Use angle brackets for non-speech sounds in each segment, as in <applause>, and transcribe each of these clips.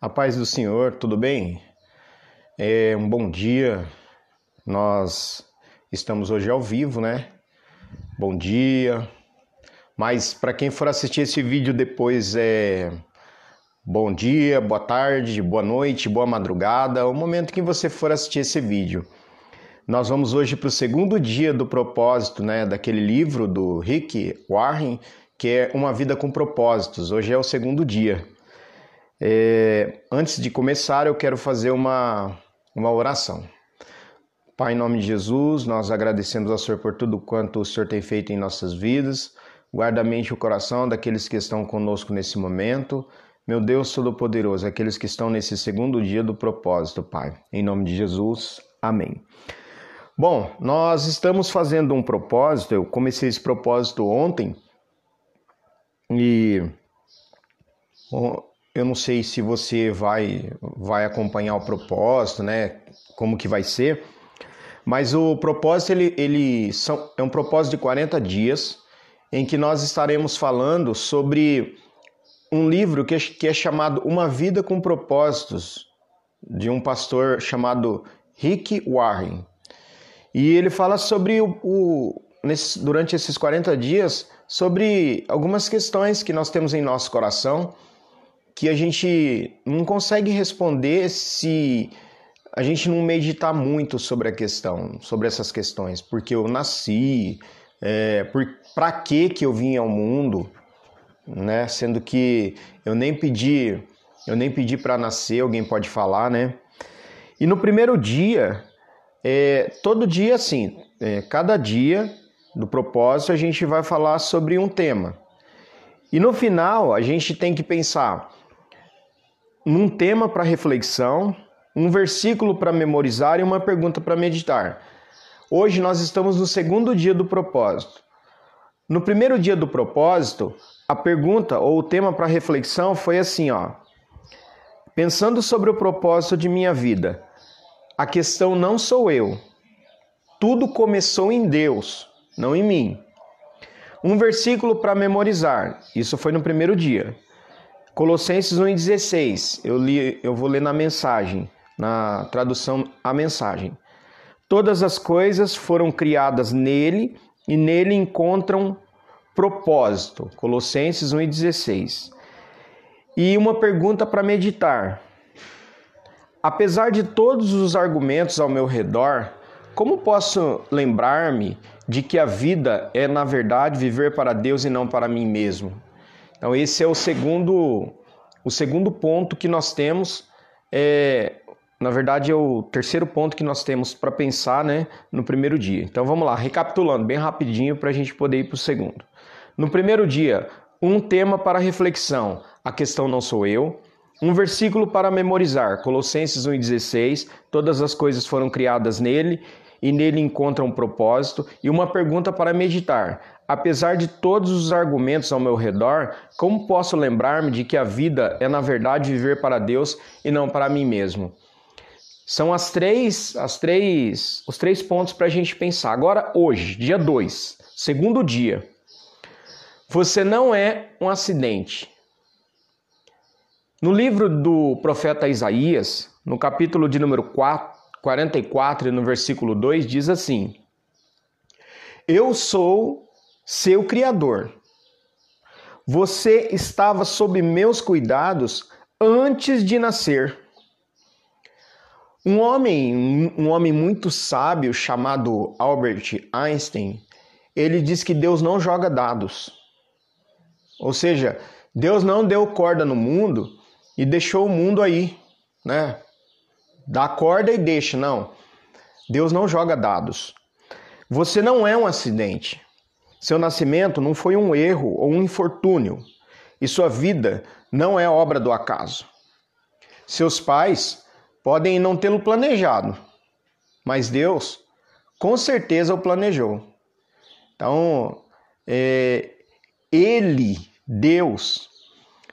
A paz do Senhor, tudo bem? É um bom dia. Nós estamos hoje ao vivo, né? Bom dia. Mas para quem for assistir esse vídeo depois é bom dia, boa tarde, boa noite, boa madrugada, o momento que você for assistir esse vídeo. Nós vamos hoje para o segundo dia do propósito, né, daquele livro do Rick Warren, que é Uma Vida com Propósitos. Hoje é o segundo dia. É, antes de começar, eu quero fazer uma, uma oração. Pai, em nome de Jesus, nós agradecemos ao Senhor por tudo quanto o Senhor tem feito em nossas vidas. Guarda a mente e o coração daqueles que estão conosco nesse momento. Meu Deus Todo-Poderoso, aqueles que estão nesse segundo dia do propósito, Pai. Em nome de Jesus, amém. Bom, nós estamos fazendo um propósito, eu comecei esse propósito ontem e eu não sei se você vai, vai acompanhar o propósito, né? Como que vai ser. Mas o propósito ele, ele são, é um propósito de 40 dias em que nós estaremos falando sobre um livro que é, que é chamado Uma Vida com Propósitos, de um pastor chamado Rick Warren. E ele fala sobre o, o nesse, durante esses 40 dias sobre algumas questões que nós temos em nosso coração que a gente não consegue responder se a gente não meditar muito sobre a questão, sobre essas questões, porque eu nasci, é, para que que eu vim ao mundo, né? Sendo que eu nem pedi, eu nem pedi para nascer, alguém pode falar, né? E no primeiro dia, é, todo dia assim, é, cada dia do propósito a gente vai falar sobre um tema. E no final a gente tem que pensar um tema para reflexão, um versículo para memorizar e uma pergunta para meditar. Hoje nós estamos no segundo dia do propósito. No primeiro dia do propósito, a pergunta ou o tema para reflexão foi assim, ó: Pensando sobre o propósito de minha vida, a questão não sou eu. Tudo começou em Deus, não em mim. Um versículo para memorizar. Isso foi no primeiro dia. Colossenses 1,16, eu, li, eu vou ler na mensagem, na tradução a mensagem. Todas as coisas foram criadas nele e nele encontram propósito. Colossenses 1,16. E uma pergunta para meditar. Apesar de todos os argumentos ao meu redor, como posso lembrar-me de que a vida é, na verdade, viver para Deus e não para mim mesmo? Então esse é o segundo, o segundo ponto que nós temos. É, na verdade, é o terceiro ponto que nós temos para pensar né, no primeiro dia. Então vamos lá, recapitulando bem rapidinho para a gente poder ir para o segundo. No primeiro dia, um tema para reflexão: a questão não sou eu. Um versículo para memorizar, Colossenses 1,16: todas as coisas foram criadas nele e nele encontram um propósito. E uma pergunta para meditar: Apesar de todos os argumentos ao meu redor, como posso lembrar-me de que a vida é na verdade viver para Deus e não para mim mesmo? São as três, as três, os três pontos para a gente pensar. Agora, hoje, dia 2, segundo dia. Você não é um acidente. No livro do profeta Isaías, no capítulo de número 4, 44 e no versículo 2, diz assim: Eu sou seu Criador. Você estava sob meus cuidados antes de nascer. Um homem, um homem muito sábio chamado Albert Einstein, ele diz que Deus não joga dados. Ou seja, Deus não deu corda no mundo e deixou o mundo aí, né? Dá corda e deixa, não. Deus não joga dados. Você não é um acidente. Seu nascimento não foi um erro ou um infortúnio, e sua vida não é obra do acaso. Seus pais podem não tê-lo planejado, mas Deus com certeza o planejou. Então, é, ele, Deus,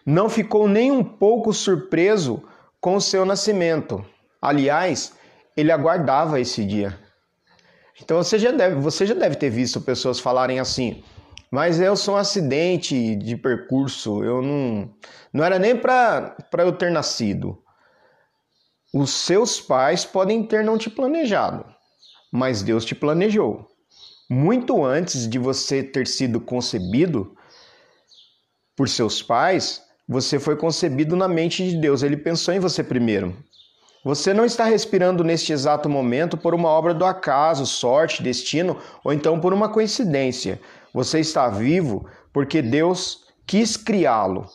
não ficou nem um pouco surpreso com o seu nascimento. Aliás, ele aguardava esse dia. Então você já deve, você já deve ter visto pessoas falarem assim: Mas eu sou um acidente de percurso, eu não. Não era nem para eu ter nascido. Os seus pais podem ter não te planejado, mas Deus te planejou. Muito antes de você ter sido concebido por seus pais, você foi concebido na mente de Deus. Ele pensou em você primeiro. Você não está respirando neste exato momento por uma obra do acaso, sorte, destino ou então por uma coincidência. Você está vivo porque Deus quis criá-lo.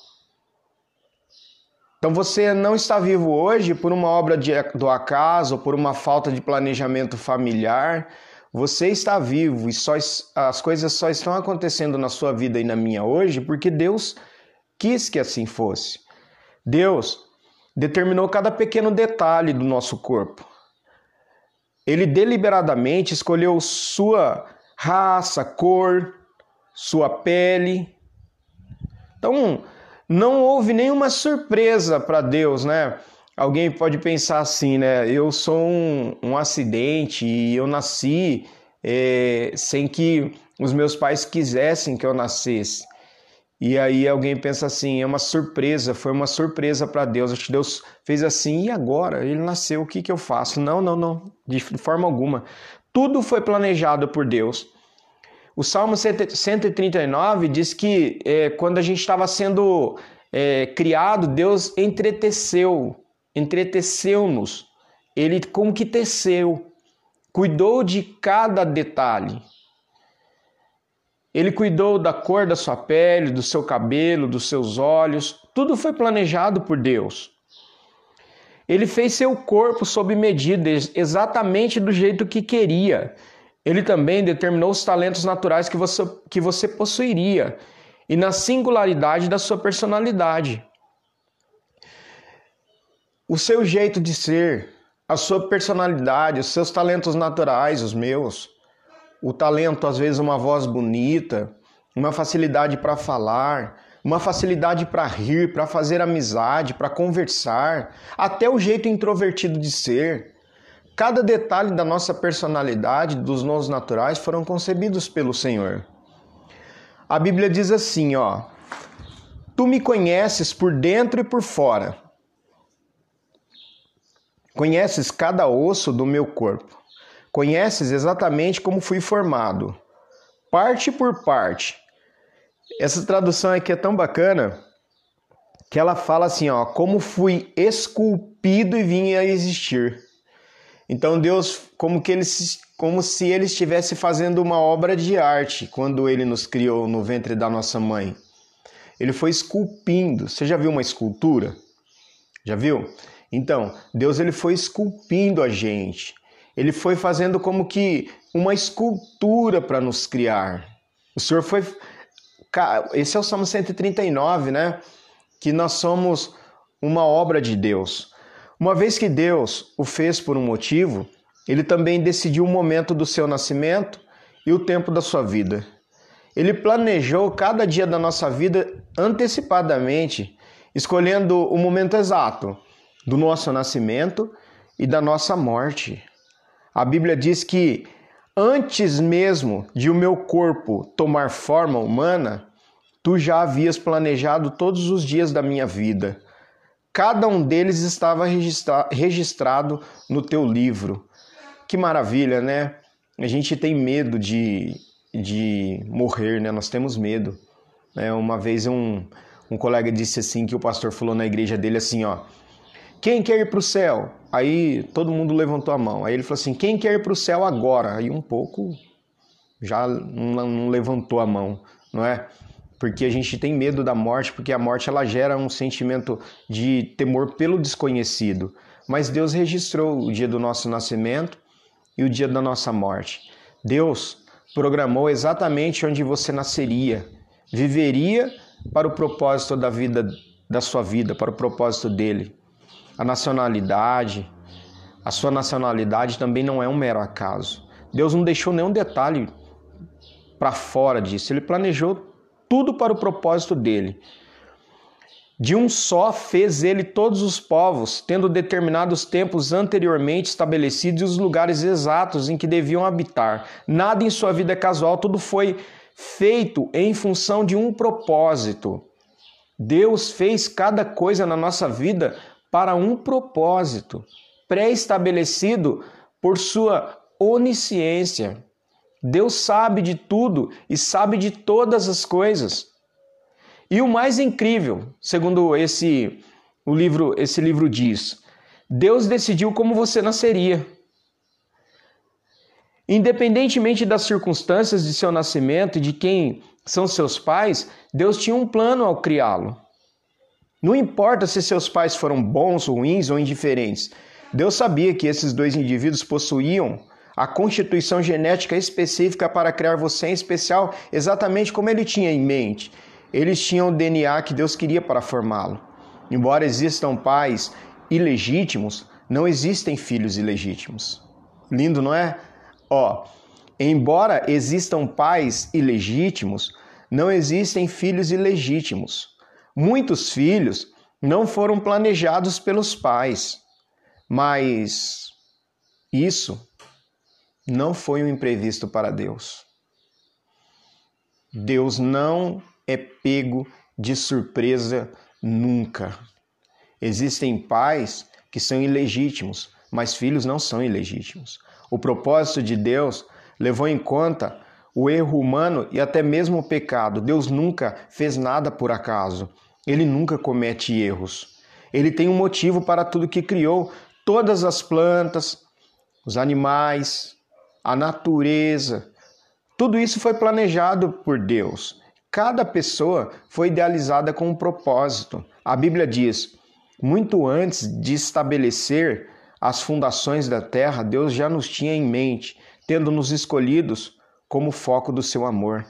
Então você não está vivo hoje por uma obra de, do acaso, por uma falta de planejamento familiar. Você está vivo e só, as coisas só estão acontecendo na sua vida e na minha hoje porque Deus quis que assim fosse. Deus determinou cada pequeno detalhe do nosso corpo. Ele deliberadamente escolheu sua raça, cor, sua pele. Então, não houve nenhuma surpresa para Deus, né? Alguém pode pensar assim, né? Eu sou um, um acidente e eu nasci é, sem que os meus pais quisessem que eu nascesse. E aí alguém pensa assim, é uma surpresa, foi uma surpresa para Deus. Acho que Deus fez assim, e agora? Ele nasceu, o que, que eu faço? Não, não, não, de forma alguma. Tudo foi planejado por Deus. O Salmo 139 diz que é, quando a gente estava sendo é, criado, Deus entreteceu, entreteceu-nos. Ele como que teceu, cuidou de cada detalhe. Ele cuidou da cor da sua pele, do seu cabelo, dos seus olhos, tudo foi planejado por Deus. Ele fez seu corpo sob medida, exatamente do jeito que queria. Ele também determinou os talentos naturais que você, que você possuiria e na singularidade da sua personalidade. O seu jeito de ser, a sua personalidade, os seus talentos naturais, os meus, o talento, às vezes, uma voz bonita, uma facilidade para falar, uma facilidade para rir, para fazer amizade, para conversar, até o jeito introvertido de ser. Cada detalhe da nossa personalidade, dos nós naturais, foram concebidos pelo Senhor. A Bíblia diz assim, ó: Tu me conheces por dentro e por fora. Conheces cada osso do meu corpo. Conheces exatamente como fui formado, parte por parte. Essa tradução aqui é tão bacana que ela fala assim, ó, como fui esculpido e vim a existir. Então Deus, como que ele como se ele estivesse fazendo uma obra de arte quando ele nos criou no ventre da nossa mãe. Ele foi esculpindo. Você já viu uma escultura? Já viu? Então, Deus ele foi esculpindo a gente ele foi fazendo como que uma escultura para nos criar. O Senhor foi. Esse é o Salmo 139, né? Que nós somos uma obra de Deus. Uma vez que Deus o fez por um motivo, ele também decidiu o momento do seu nascimento e o tempo da sua vida. Ele planejou cada dia da nossa vida antecipadamente, escolhendo o momento exato do nosso nascimento e da nossa morte. A Bíblia diz que antes mesmo de o meu corpo tomar forma humana, tu já havias planejado todos os dias da minha vida. Cada um deles estava registra registrado no teu livro. Que maravilha, né? A gente tem medo de, de morrer, né? Nós temos medo. É, uma vez um, um colega disse assim que o pastor falou na igreja dele assim, ó. Quem quer ir para o céu? Aí todo mundo levantou a mão. Aí ele falou assim: Quem quer ir para o céu agora? Aí um pouco já não, levantou a mão, não é? Porque a gente tem medo da morte, porque a morte ela gera um sentimento de temor pelo desconhecido. Mas Deus registrou o dia do nosso nascimento e o dia da nossa morte. Deus programou exatamente onde você nasceria, viveria para o propósito da vida da sua vida, para o propósito dele a nacionalidade. A sua nacionalidade também não é um mero acaso. Deus não deixou nenhum detalhe para fora disso. Ele planejou tudo para o propósito dele. De um só fez ele todos os povos, tendo determinados tempos anteriormente estabelecidos e os lugares exatos em que deviam habitar. Nada em sua vida é casual, tudo foi feito em função de um propósito. Deus fez cada coisa na nossa vida para um propósito, pré-estabelecido por sua onisciência. Deus sabe de tudo e sabe de todas as coisas. E o mais incrível, segundo esse o livro, esse livro diz, Deus decidiu como você nasceria. Independentemente das circunstâncias de seu nascimento e de quem são seus pais, Deus tinha um plano ao criá-lo. Não importa se seus pais foram bons, ruins ou indiferentes, Deus sabia que esses dois indivíduos possuíam a constituição genética específica para criar você em especial, exatamente como ele tinha em mente. Eles tinham o DNA que Deus queria para formá-lo. Embora existam pais ilegítimos, não existem filhos ilegítimos. Lindo, não é? Ó, embora existam pais ilegítimos, não existem filhos ilegítimos. Muitos filhos não foram planejados pelos pais, mas isso não foi um imprevisto para Deus. Deus não é pego de surpresa nunca. Existem pais que são ilegítimos, mas filhos não são ilegítimos. O propósito de Deus levou em conta o erro humano e até mesmo o pecado. Deus nunca fez nada por acaso. Ele nunca comete erros. Ele tem um motivo para tudo que criou. Todas as plantas, os animais, a natureza, tudo isso foi planejado por Deus. Cada pessoa foi idealizada com um propósito. A Bíblia diz: muito antes de estabelecer as fundações da terra, Deus já nos tinha em mente, tendo nos escolhidos como foco do seu amor.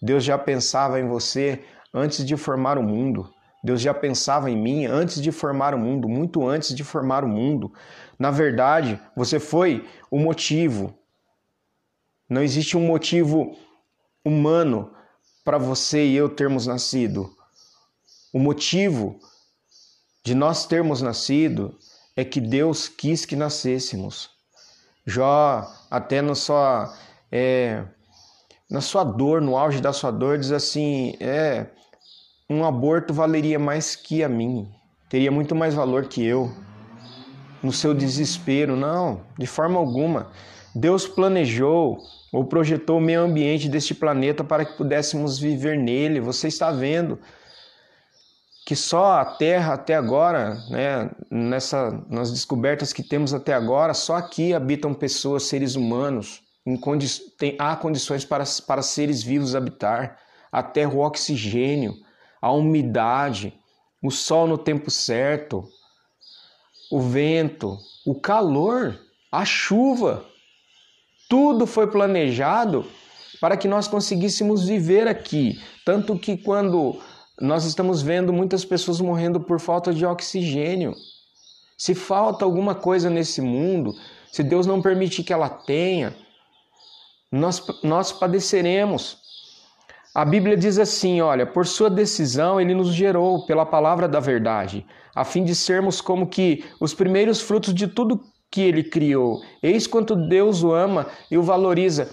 Deus já pensava em você antes de formar o mundo. Deus já pensava em mim antes de formar o mundo, muito antes de formar o mundo. Na verdade, você foi o motivo. Não existe um motivo humano para você e eu termos nascido. O motivo de nós termos nascido é que Deus quis que nascêssemos. Jó, até na sua, é, na sua dor, no auge da sua dor, diz assim: é, um aborto valeria mais que a mim, teria muito mais valor que eu. No seu desespero, não, de forma alguma. Deus planejou ou projetou o meio ambiente deste planeta para que pudéssemos viver nele. Você está vendo que só a Terra até agora, né, nessa, nas descobertas que temos até agora, só aqui habitam pessoas, seres humanos. Condi tem, há condições para, para seres vivos habitar. A Terra, o oxigênio, a umidade, o sol no tempo certo, o vento, o calor, a chuva. Tudo foi planejado para que nós conseguíssemos viver aqui. Tanto que quando nós estamos vendo muitas pessoas morrendo por falta de oxigênio. Se falta alguma coisa nesse mundo, se Deus não permitir que ela tenha, nós, nós padeceremos. A Bíblia diz assim: olha, por sua decisão ele nos gerou pela palavra da verdade, a fim de sermos como que os primeiros frutos de tudo que ele criou. Eis quanto Deus o ama e o valoriza.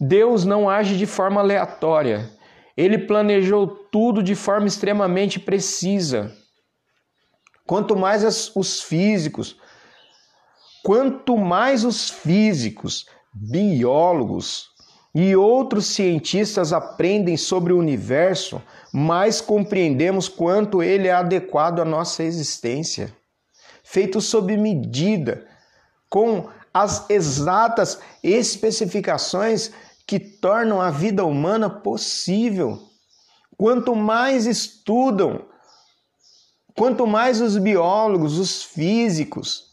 Deus não age de forma aleatória. Ele planejou tudo de forma extremamente precisa. Quanto mais os físicos, quanto mais os físicos, biólogos e outros cientistas aprendem sobre o universo, mais compreendemos quanto ele é adequado à nossa existência. Feito sob medida, com as exatas especificações que tornam a vida humana possível. Quanto mais estudam, quanto mais os biólogos, os físicos,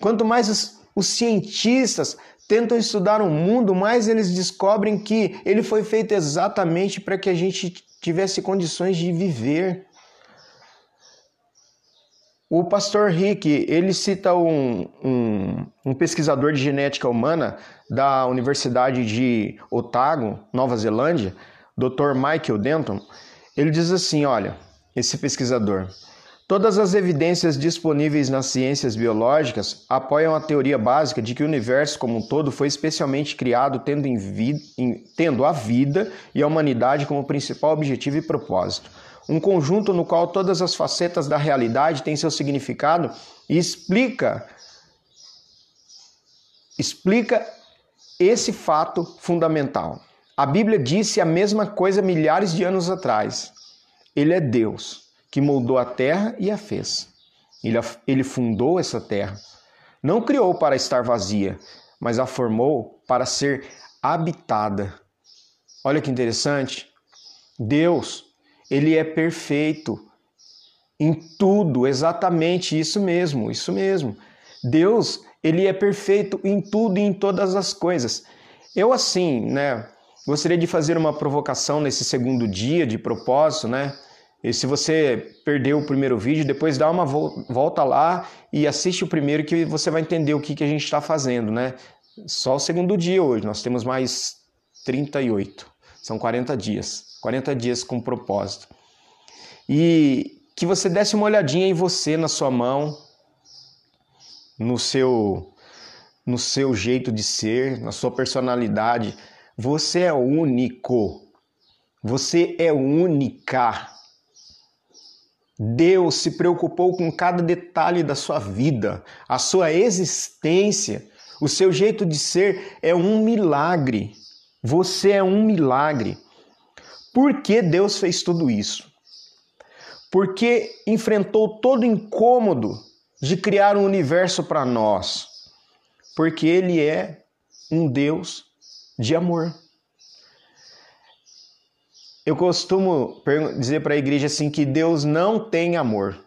quanto mais os, os cientistas tentam estudar o mundo, mais eles descobrem que ele foi feito exatamente para que a gente tivesse condições de viver. O pastor Rick, ele cita um, um, um, pesquisador de genética humana da Universidade de Otago, Nova Zelândia, Dr. Michael Denton. Ele diz assim, olha, esse pesquisador, Todas as evidências disponíveis nas ciências biológicas apoiam a teoria básica de que o universo como um todo foi especialmente criado tendo, em tendo a vida e a humanidade como principal objetivo e propósito. Um conjunto no qual todas as facetas da realidade têm seu significado e explica explica esse fato fundamental. A Bíblia disse a mesma coisa milhares de anos atrás. Ele é Deus que moldou a terra e a fez. Ele, ele fundou essa terra. Não criou para estar vazia, mas a formou para ser habitada. Olha que interessante. Deus, ele é perfeito em tudo, exatamente isso mesmo, isso mesmo. Deus, ele é perfeito em tudo e em todas as coisas. Eu assim, né, gostaria de fazer uma provocação nesse segundo dia de propósito, né? E se você perdeu o primeiro vídeo, depois dá uma volta lá e assiste o primeiro que você vai entender o que, que a gente está fazendo, né? Só o segundo dia hoje, nós temos mais 38, são 40 dias, 40 dias com propósito. E que você desse uma olhadinha em você, na sua mão, no seu, no seu jeito de ser, na sua personalidade. Você é único, você é única. Deus se preocupou com cada detalhe da sua vida, a sua existência, o seu jeito de ser é um milagre. Você é um milagre. Por que Deus fez tudo isso? Porque enfrentou todo o incômodo de criar um universo para nós. Porque Ele é um Deus de amor. Eu costumo dizer para a igreja assim que Deus não tem amor.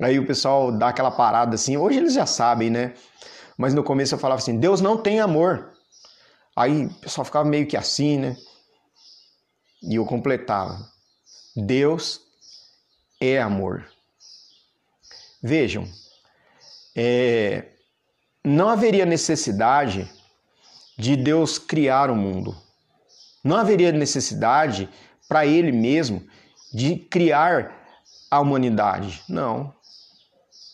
Aí o pessoal dá aquela parada assim, hoje eles já sabem, né? Mas no começo eu falava assim: Deus não tem amor. Aí o pessoal ficava meio que assim, né? E eu completava: Deus é amor. Vejam, é, não haveria necessidade de Deus criar o mundo. Não haveria necessidade para ele mesmo de criar a humanidade. Não.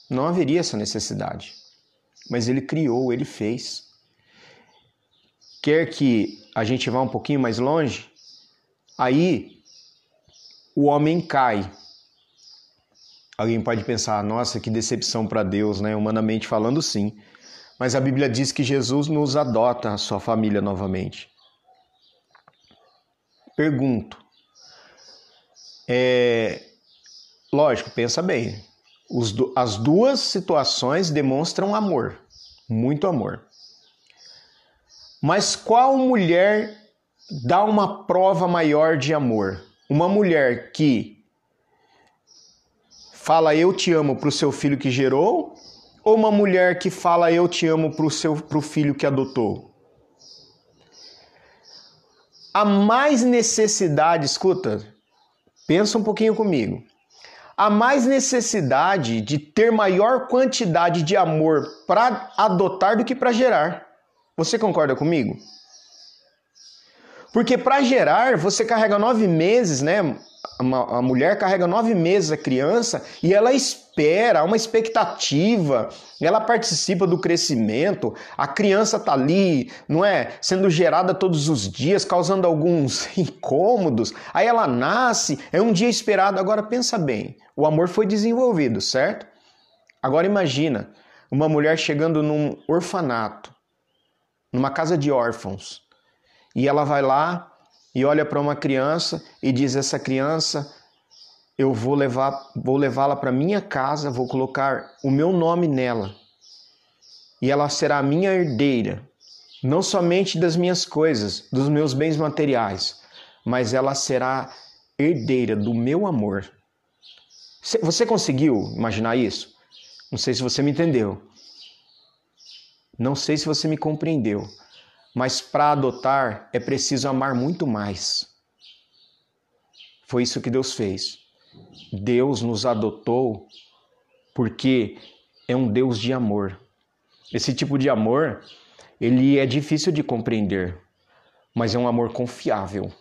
Não haveria essa necessidade. Mas ele criou, ele fez. Quer que a gente vá um pouquinho mais longe? Aí o homem cai. Alguém pode pensar, nossa, que decepção para Deus, né? Humanamente falando, sim. Mas a Bíblia diz que Jesus nos adota a sua família novamente. Pergunto. É, lógico, pensa bem. As duas situações demonstram amor, muito amor. Mas qual mulher dá uma prova maior de amor? Uma mulher que fala eu te amo para o seu filho que gerou ou uma mulher que fala eu te amo para o filho que adotou? Há mais necessidade, escuta, pensa um pouquinho comigo. Há mais necessidade de ter maior quantidade de amor para adotar do que para gerar. Você concorda comigo? Porque para gerar, você carrega nove meses, né? Uma, a mulher carrega nove meses a criança e ela espera, há uma expectativa, ela participa do crescimento, a criança está ali, não é? Sendo gerada todos os dias, causando alguns <laughs> incômodos, aí ela nasce, é um dia esperado. Agora pensa bem, o amor foi desenvolvido, certo? Agora imagina uma mulher chegando num orfanato, numa casa de órfãos, e ela vai lá e olha para uma criança e diz: essa criança eu vou levar, vou levá-la para minha casa, vou colocar o meu nome nela. E ela será minha herdeira, não somente das minhas coisas, dos meus bens materiais, mas ela será herdeira do meu amor. Você conseguiu imaginar isso? Não sei se você me entendeu. Não sei se você me compreendeu. Mas para adotar é preciso amar muito mais. Foi isso que Deus fez. Deus nos adotou porque é um Deus de amor. Esse tipo de amor, ele é difícil de compreender, mas é um amor confiável.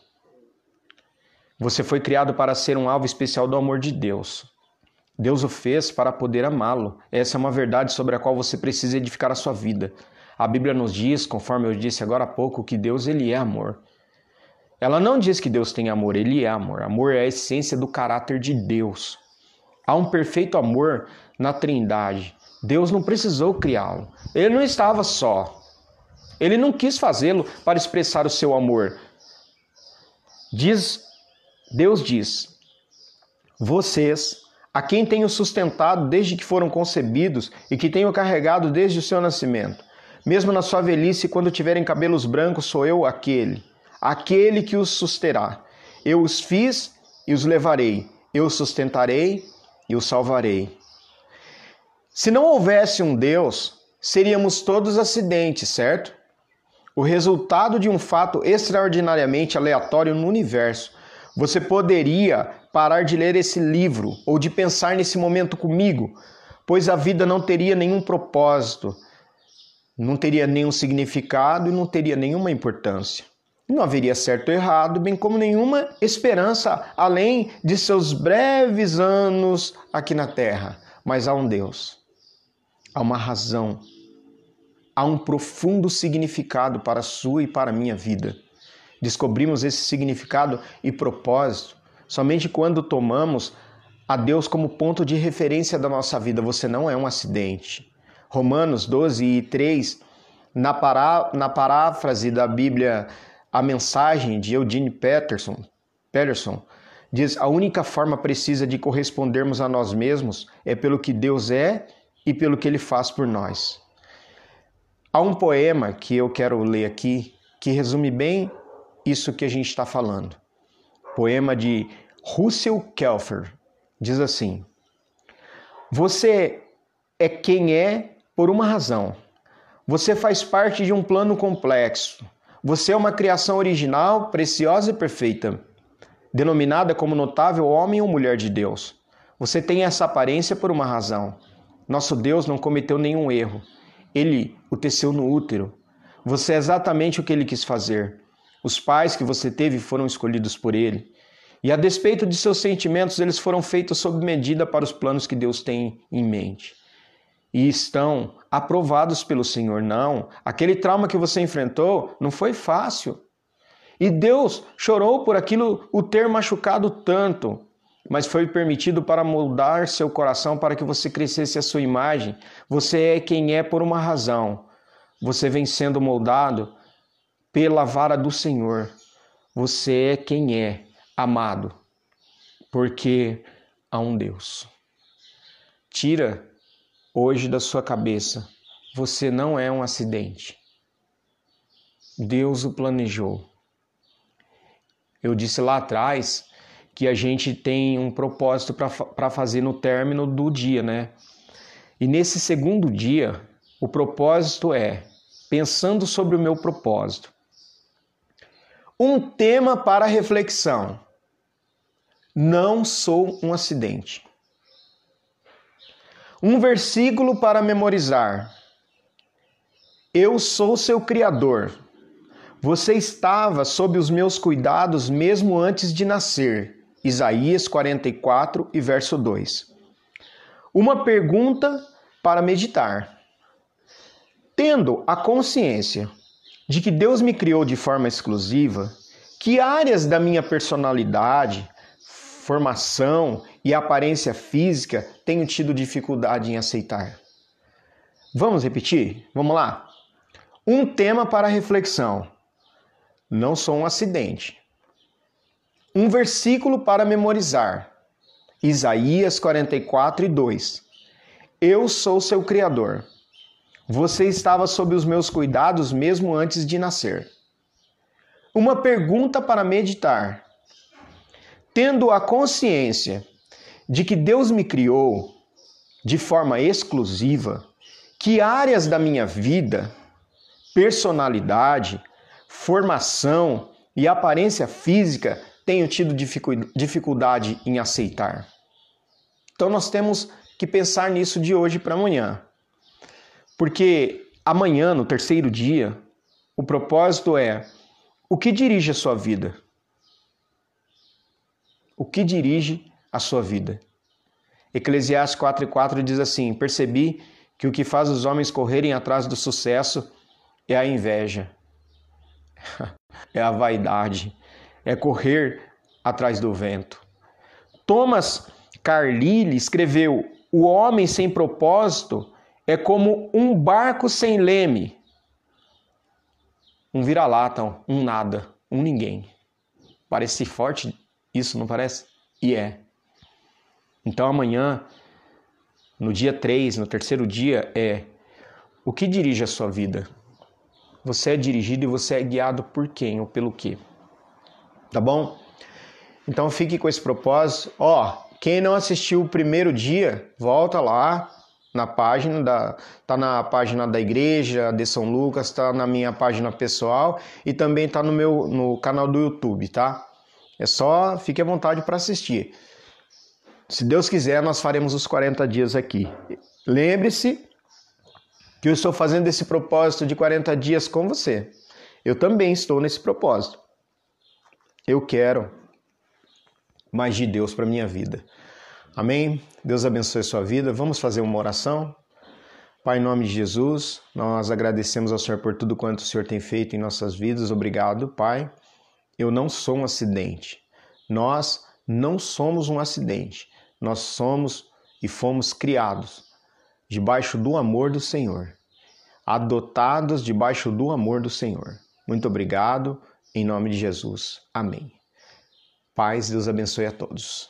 Você foi criado para ser um alvo especial do amor de Deus. Deus o fez para poder amá-lo. Essa é uma verdade sobre a qual você precisa edificar a sua vida. A Bíblia nos diz, conforme eu disse agora há pouco, que Deus ele é amor. Ela não diz que Deus tem amor, ele é amor. Amor é a essência do caráter de Deus. Há um perfeito amor na Trindade. Deus não precisou criá-lo. Ele não estava só. Ele não quis fazê-lo para expressar o seu amor. Diz Deus diz: Vocês, a quem tenho sustentado desde que foram concebidos e que tenho carregado desde o seu nascimento, mesmo na sua velhice, quando tiverem cabelos brancos, sou eu aquele aquele que os susterá. Eu os fiz e os levarei, eu os sustentarei e os salvarei. Se não houvesse um Deus, seríamos todos acidentes, certo? O resultado de um fato extraordinariamente aleatório no universo. Você poderia parar de ler esse livro ou de pensar nesse momento comigo, pois a vida não teria nenhum propósito, não teria nenhum significado e não teria nenhuma importância. Não haveria certo ou errado, bem como nenhuma esperança além de seus breves anos aqui na terra. Mas há um Deus, há uma razão, há um profundo significado para a sua e para a minha vida. Descobrimos esse significado e propósito somente quando tomamos a Deus como ponto de referência da nossa vida. Você não é um acidente. Romanos 12 e 3, na, pará, na paráfrase da Bíblia a mensagem de Eugene Peterson, Peterson diz: a única forma precisa de correspondermos a nós mesmos é pelo que Deus é e pelo que Ele faz por nós. Há um poema que eu quero ler aqui que resume bem isso que a gente está falando. Poema de Russell Kelfer. Diz assim: Você é quem é por uma razão. Você faz parte de um plano complexo. Você é uma criação original, preciosa e perfeita, denominada como notável homem ou mulher de Deus. Você tem essa aparência por uma razão. Nosso Deus não cometeu nenhum erro. Ele o teceu no útero. Você é exatamente o que ele quis fazer. Os pais que você teve foram escolhidos por ele. E a despeito de seus sentimentos, eles foram feitos sob medida para os planos que Deus tem em mente e estão aprovados pelo Senhor. Não, aquele trauma que você enfrentou não foi fácil. E Deus chorou por aquilo o ter machucado tanto, mas foi permitido para moldar seu coração para que você crescesse a sua imagem. Você é quem é por uma razão. Você vem sendo moldado pela vara do Senhor. Você é quem é, amado, porque há um Deus. Tira hoje da sua cabeça. Você não é um acidente. Deus o planejou. Eu disse lá atrás que a gente tem um propósito para fazer no término do dia, né? E nesse segundo dia, o propósito é pensando sobre o meu propósito. Um tema para reflexão. Não sou um acidente. Um versículo para memorizar. Eu sou seu Criador. Você estava sob os meus cuidados mesmo antes de nascer. Isaías 44 e verso 2. Uma pergunta para meditar. Tendo a consciência de que Deus me criou de forma exclusiva, que áreas da minha personalidade, formação e aparência física tenho tido dificuldade em aceitar. Vamos repetir? Vamos lá? Um tema para reflexão. Não sou um acidente. Um versículo para memorizar. Isaías 44 e 2. Eu sou seu Criador. Você estava sob os meus cuidados mesmo antes de nascer. Uma pergunta para meditar. Tendo a consciência de que Deus me criou de forma exclusiva, que áreas da minha vida, personalidade, formação e aparência física tenho tido dificuldade em aceitar. Então nós temos que pensar nisso de hoje para amanhã. Porque amanhã, no terceiro dia, o propósito é o que dirige a sua vida? o que dirige a sua vida. Eclesiastes 4,4 diz assim: Percebi que o que faz os homens correrem atrás do sucesso é a inveja, <laughs> é a vaidade, é correr atrás do vento. Thomas Carlyle escreveu: O homem sem propósito é como um barco sem leme. Um vira-lata, um nada, um ninguém. Parece forte isso, não parece? E é. Então amanhã, no dia 3, no terceiro dia, é o que dirige a sua vida? Você é dirigido e você é guiado por quem ou pelo quê? Tá bom? Então fique com esse propósito. Ó, quem não assistiu o primeiro dia, volta lá na página da tá na página da igreja de São Lucas, tá na minha página pessoal e também tá no meu no canal do YouTube, tá? É só fique à vontade para assistir. Se Deus quiser, nós faremos os 40 dias aqui. Lembre-se que eu estou fazendo esse propósito de 40 dias com você. Eu também estou nesse propósito. Eu quero mais de Deus para minha vida. Amém? Deus abençoe sua vida. Vamos fazer uma oração? Pai, em nome de Jesus, nós agradecemos ao Senhor por tudo quanto o Senhor tem feito em nossas vidas. Obrigado, Pai. Eu não sou um acidente. Nós não somos um acidente. Nós somos e fomos criados debaixo do amor do Senhor, adotados debaixo do amor do Senhor. Muito obrigado, em nome de Jesus. Amém. Paz, Deus abençoe a todos.